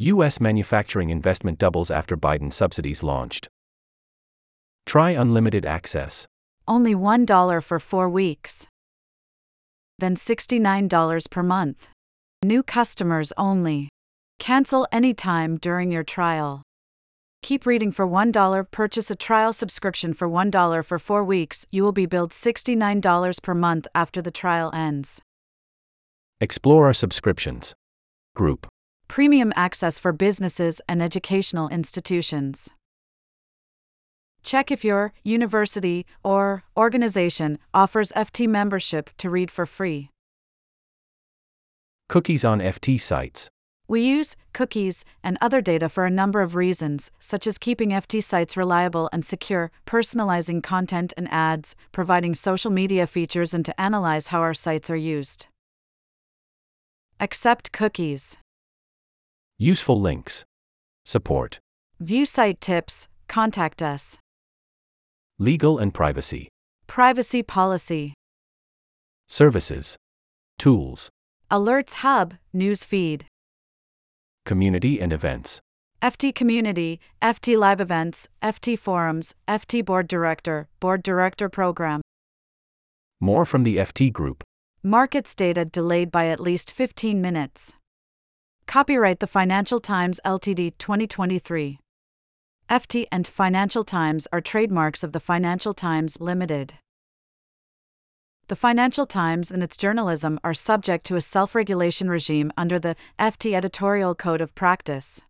U.S. manufacturing investment doubles after Biden subsidies launched. Try unlimited access. Only $1 for four weeks. Then $69 per month. New customers only. Cancel anytime during your trial. Keep reading for $1. Purchase a trial subscription for $1 for four weeks. You will be billed $69 per month after the trial ends. Explore our subscriptions. Group. Premium access for businesses and educational institutions. Check if your university or organization offers FT membership to read for free. Cookies on FT sites. We use cookies and other data for a number of reasons, such as keeping FT sites reliable and secure, personalizing content and ads, providing social media features, and to analyze how our sites are used. Accept cookies. Useful links. Support. View site tips, contact us. Legal and privacy. Privacy policy. Services. Tools. Alerts Hub, News Feed. Community and events. FT Community, FT Live Events, FT Forums, FT Board Director, Board Director Program. More from the FT Group. Markets data delayed by at least 15 minutes. Copyright The Financial Times Ltd 2023. FT and Financial Times are trademarks of the Financial Times Limited. The Financial Times and its journalism are subject to a self regulation regime under the FT Editorial Code of Practice.